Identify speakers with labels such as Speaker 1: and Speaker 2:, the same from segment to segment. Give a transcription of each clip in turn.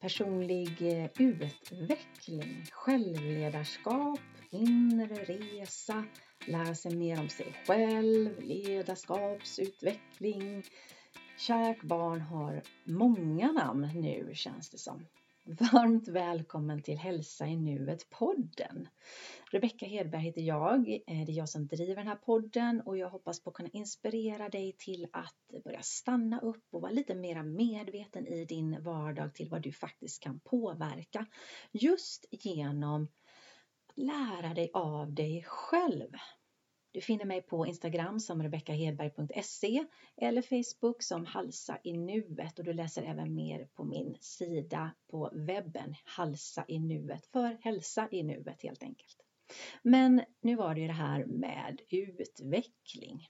Speaker 1: personlig eh, utveckling, självledarskap, inre resa, lära sig mer om sig själv, ledarskapsutveckling. Kärt barn har många namn nu känns det som. Varmt välkommen till Hälsa i nuet-podden. Rebecka Hedberg heter jag. Eh, det är jag som driver den här podden och jag hoppas på att kunna inspirera dig till att börja stanna upp och vara lite mer medveten i din vardag till vad du faktiskt kan påverka just genom att lära dig av dig själv. Du finner mig på Instagram som rebeckahedberg.se eller Facebook som Halsa i nuet och du läser även mer på min sida på webben Halsa i nuet för hälsa i nuet helt enkelt. Men nu var det ju det här med utveckling.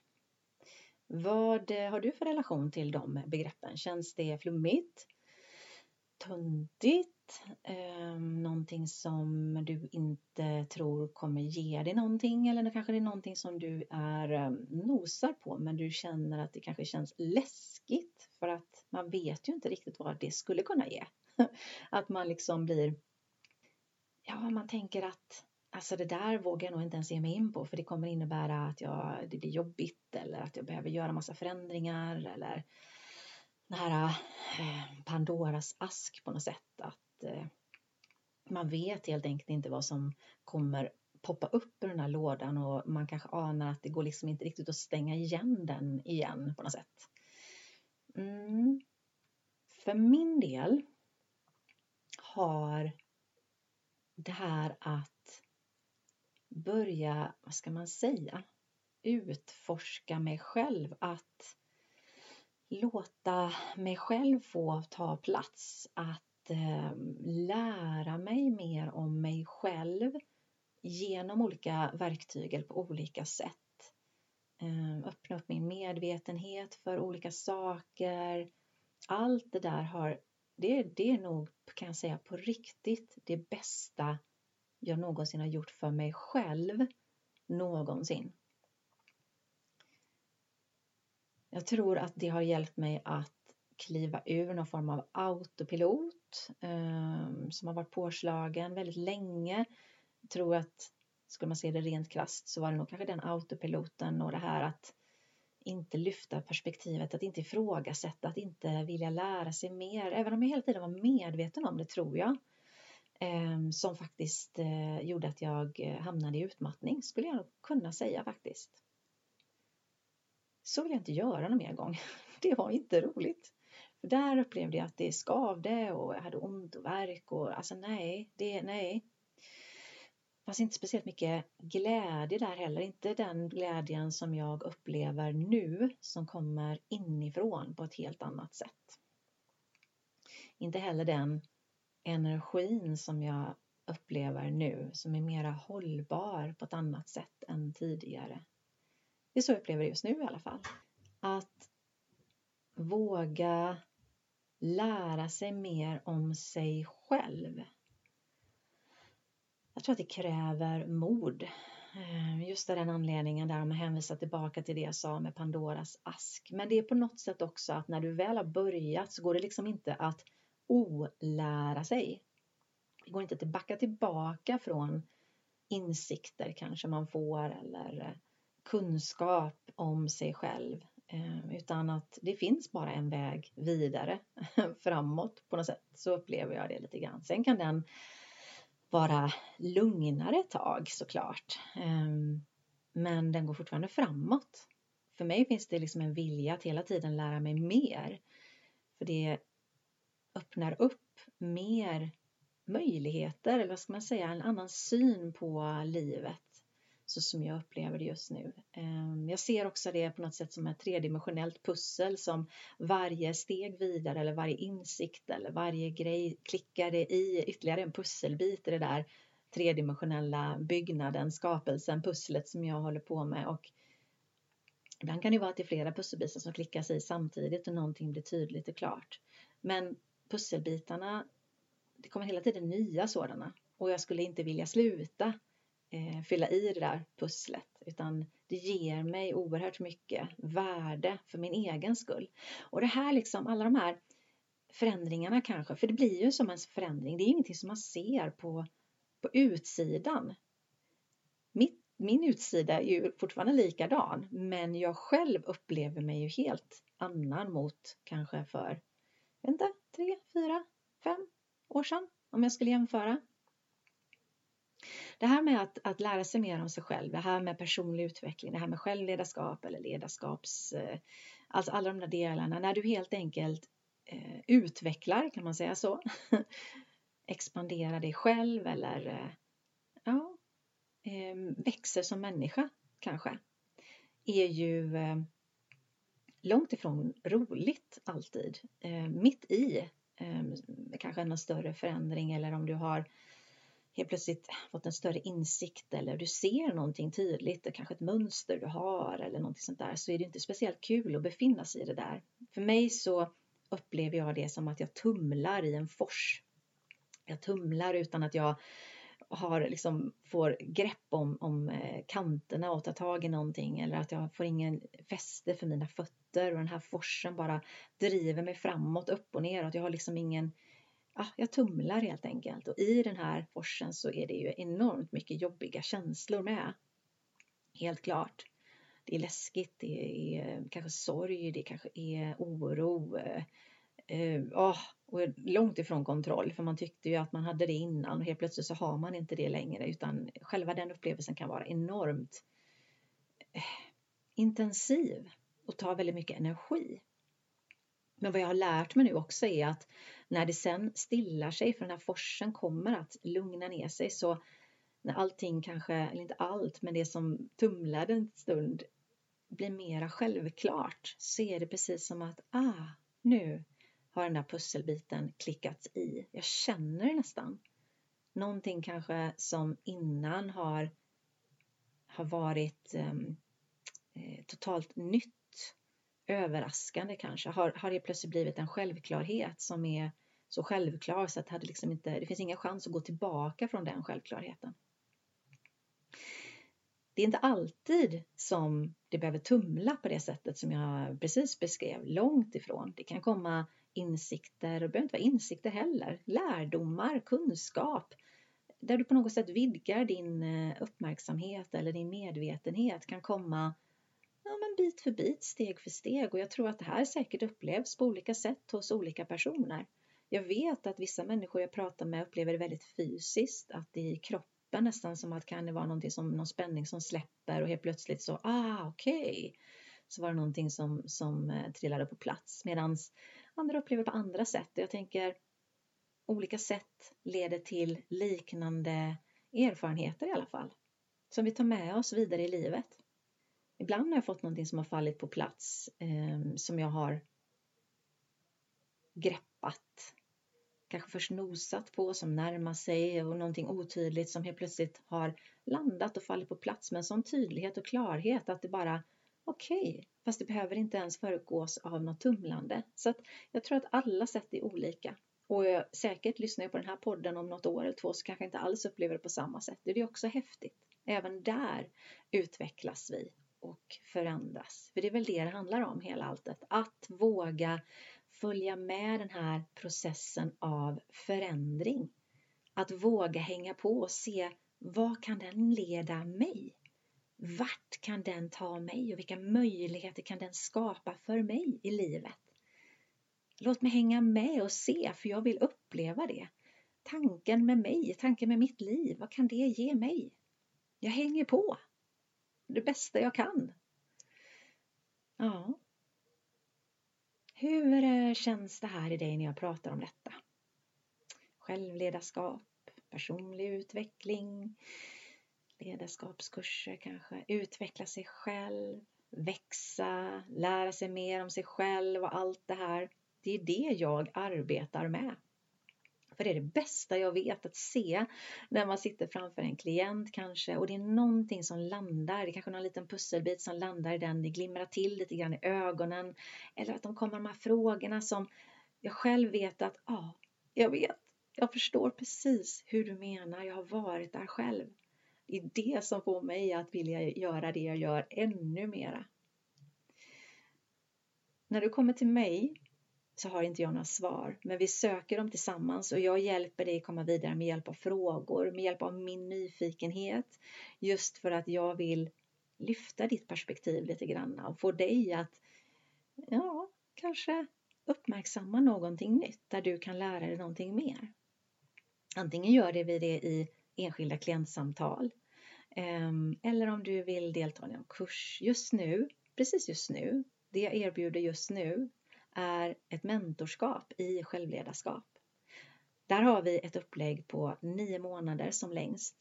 Speaker 1: Vad eh, har du för relation till de begreppen? Känns det flummigt? Töntigt, eh, någonting som du inte tror kommer ge dig någonting eller kanske det är någonting som du är eh, nosar på men du känner att det kanske känns läskigt för att man vet ju inte riktigt vad det skulle kunna ge. att man liksom blir, ja man tänker att Alltså det där vågar jag nog inte ens ge mig in på för det kommer innebära att jag, det blir jobbigt eller att jag behöver göra massa förändringar eller den här eh, Pandoras ask på något sätt. Att eh, man vet helt enkelt inte vad som kommer poppa upp ur den här lådan och man kanske anar att det går liksom inte riktigt att stänga igen den igen på något sätt. Mm. För min del har det här att börja, vad ska man säga, utforska mig själv, att låta mig själv få ta plats, att eh, lära mig mer om mig själv genom olika verktyg eller på olika sätt. Eh, öppna upp min medvetenhet för olika saker. Allt det där har, det, det är nog kan jag säga på riktigt det bästa jag någonsin har gjort för mig själv någonsin. Jag tror att det har hjälpt mig att kliva ur någon form av autopilot eh, som har varit påslagen väldigt länge. Jag tror att skulle man se det rent krasst så var det nog kanske den autopiloten och det här att inte lyfta perspektivet, att inte ifrågasätta, att inte vilja lära sig mer, även om jag hela tiden var medveten om det tror jag. Eh, som faktiskt eh, gjorde att jag eh, hamnade i utmattning, skulle jag nog kunna säga faktiskt. Så vill jag inte göra någon mer gång. Det var inte roligt. För där upplevde jag att det skavde och jag hade ont och värk och alltså nej, det, nej. Det fanns inte speciellt mycket glädje där heller, inte den glädjen som jag upplever nu som kommer inifrån på ett helt annat sätt. Inte heller den energin som jag upplever nu som är mera hållbar på ett annat sätt än tidigare. Det är så jag upplever det just nu i alla fall. Att våga lära sig mer om sig själv. Jag tror att det kräver mod. Eh, just av den anledningen där man hänvisar tillbaka till det jag sa med Pandoras ask. Men det är på något sätt också att när du väl har börjat så går det liksom inte att olära sig. Det går inte att backa tillbaka från insikter kanske man får eller kunskap om sig själv. Eh, utan att det finns bara en väg vidare framåt på något sätt. Så upplever jag det lite grann. Sen kan den vara lugnare ett tag såklart. Eh, men den går fortfarande framåt. För mig finns det liksom en vilja att hela tiden lära mig mer. För det öppnar upp mer möjligheter, eller vad ska man säga, en annan syn på livet så som jag upplever det just nu. Ehm, jag ser också det på något sätt som ett tredimensionellt pussel som varje steg vidare eller varje insikt eller varje grej klickar det i ytterligare en pusselbit i det där tredimensionella byggnaden, skapelsen, pusslet som jag håller på med och ibland kan det vara att det är flera pusselbitar som klickas i samtidigt och någonting blir tydligt och klart. Men pusselbitarna, det kommer hela tiden nya sådana och jag skulle inte vilja sluta eh, fylla i det där pusslet utan det ger mig oerhört mycket värde för min egen skull. Och det här liksom, alla de här förändringarna kanske, för det blir ju som en förändring. Det är ingenting som man ser på, på utsidan. Mitt, min utsida är ju fortfarande likadan, men jag själv upplever mig ju helt annan mot kanske för, vänta, tre, fyra, fem år sedan om jag skulle jämföra. Det här med att, att lära sig mer om sig själv, det här med personlig utveckling, det här med självledarskap eller ledarskaps, eh, alltså alla de där delarna, när du helt enkelt eh, utvecklar, kan man säga så, expanderar dig själv eller eh, ja, eh, växer som människa kanske, är ju eh, långt ifrån roligt alltid. Eh, mitt i ehm, kanske en större förändring eller om du har helt plötsligt fått en större insikt eller du ser någonting tydligt, det kanske ett mönster du har eller någonting sånt där, så är det inte speciellt kul att befinna sig i det där. För mig så upplever jag det som att jag tumlar i en fors. Jag tumlar utan att jag har liksom får grepp om, om eh, kanterna och tar tag i någonting eller att jag får ingen fäste för mina fötter och den här forsen bara driver mig framåt, upp och ner och att jag har liksom ingen ja, jag tumlar helt enkelt och i den här forsen så är det ju enormt mycket jobbiga känslor med. Helt klart. Det är läskigt, det är kanske sorg, det kanske är oro. Eh, oh, och långt ifrån kontroll för man tyckte ju att man hade det innan och helt plötsligt så har man inte det längre utan själva den upplevelsen kan vara enormt eh, intensiv och ta väldigt mycket energi. Men vad jag har lärt mig nu också är att när det sen stillar sig, för den här forsen kommer att lugna ner sig, så när allting kanske, eller inte allt, men det som tumlade en stund blir mera självklart, så är det precis som att, ah, nu har den där pusselbiten klickats i. Jag känner det nästan. Någonting kanske som innan har, har varit um, eh, totalt nytt överraskande kanske har, har det plötsligt blivit en självklarhet som är så självklar så att det, hade liksom inte, det finns ingen chans att gå tillbaka från den självklarheten. Det är inte alltid som det behöver tumla på det sättet som jag precis beskrev, långt ifrån. Det kan komma insikter, och det behöver inte vara insikter heller, lärdomar, kunskap, där du på något sätt vidgar din eh, uppmärksamhet eller din medvetenhet kan komma ja, men bit för bit, steg för steg och jag tror att det här säkert upplevs på olika sätt hos olika personer. Jag vet att vissa människor jag pratar med upplever det väldigt fysiskt, att det i kroppen nästan som att kan det vara någonting som någon spänning som släpper och helt plötsligt så, ah okej, okay. så var det någonting som, som eh, trillade på plats medan andra upplever på andra sätt. Jag tänker olika sätt leder till liknande erfarenheter i alla fall som vi tar med oss vidare i livet. Ibland har jag fått någonting som har fallit på plats eh, som jag har greppat. Kanske först nosat på som närmar sig och någonting otydligt som helt plötsligt har landat och fallit på plats med en sån tydlighet och klarhet att det bara okej, okay, fast det behöver inte ens föregås av något tumlande. Så att jag tror att alla sätt är olika. Och jag, säkert lyssnar jag på den här podden om något år eller två så kanske jag inte alls upplever det på samma sätt. Det är också häftigt. Även där utvecklas vi och förändras. För det är väl det det handlar om hela alltet. Att våga följa med den här processen av förändring. Att våga hänga på och se vad kan den leda mig? Vart kan den ta mig och vilka möjligheter kan den skapa för mig i livet? Låt mig hänga med och se, för jag vill uppleva det. Tanken med mig, tanken med mitt liv, vad kan det ge mig? Jag hänger på det bästa jag kan. Ja. Hur eh, känns det här i dig när jag pratar om detta? Självledarskap, personlig utveckling, ledarskapskurser kanske, utveckla sig själv, växa, lära sig mer om sig själv och allt det här. Det är det jag arbetar med. För det är det bästa jag vet att se när man sitter framför en klient kanske och det är någonting som landar. Det är kanske någon liten pusselbit som landar i den. Det glimrar till lite grann i ögonen eller att de kommer de här frågorna som jag själv vet att ja, ah, jag vet. Jag förstår precis hur du menar. Jag har varit där själv. Det är det som får mig att vilja göra det jag gör ännu mera. När du kommer till mig så har inte jag några svar. Men vi söker dem tillsammans och jag hjälper dig komma vidare med hjälp av frågor, med hjälp av min nyfikenhet. Just för att jag vill lyfta ditt perspektiv lite grann och få dig att, ja, kanske uppmärksamma någonting nytt där du kan lära dig någonting mer. Antingen gör det vi det i enskilda klientsamtal ehm, eller om du vill delta i en kurs just nu, precis just nu, det jag erbjuder just nu är ett mentorskap i självledarskap. Där har vi ett upplägg på nio månader som längst.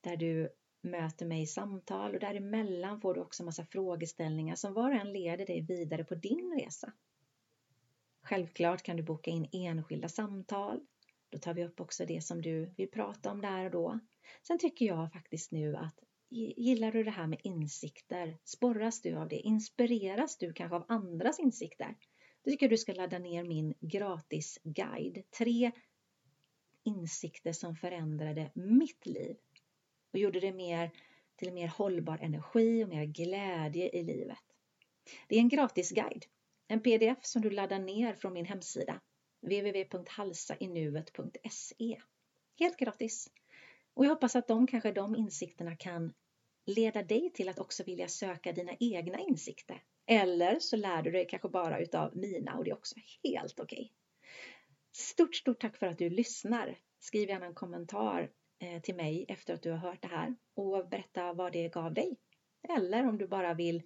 Speaker 1: Där du möter mig i samtal och däremellan får du också massa frågeställningar som var och en leder dig vidare på din resa. Självklart kan du boka in enskilda samtal. Då tar vi upp också det som du vill prata om där och då. Sen tycker jag faktiskt nu att Gillar du det här med insikter? Sporras du av det? Inspireras du kanske av andras insikter? Då tycker jag du ska ladda ner min gratis guide. Tre insikter som förändrade mitt liv och gjorde det mer till mer hållbar energi och mer glädje i livet. Det är en gratis guide, en pdf som du laddar ner från min hemsida www.halsainuet.se. Helt gratis. Och jag hoppas att de kanske de insikterna kan leda dig till att också vilja söka dina egna insikter. Eller så lär du dig kanske bara utav mina och det är också helt okej. Okay. Stort, stort tack för att du lyssnar. Skriv gärna en kommentar eh, till mig efter att du har hört det här och berätta vad det gav dig. Eller om du bara vill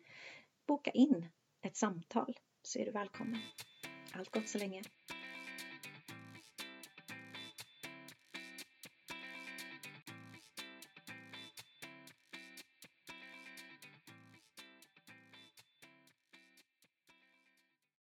Speaker 1: boka in ett samtal så är du välkommen. Allt gott så länge.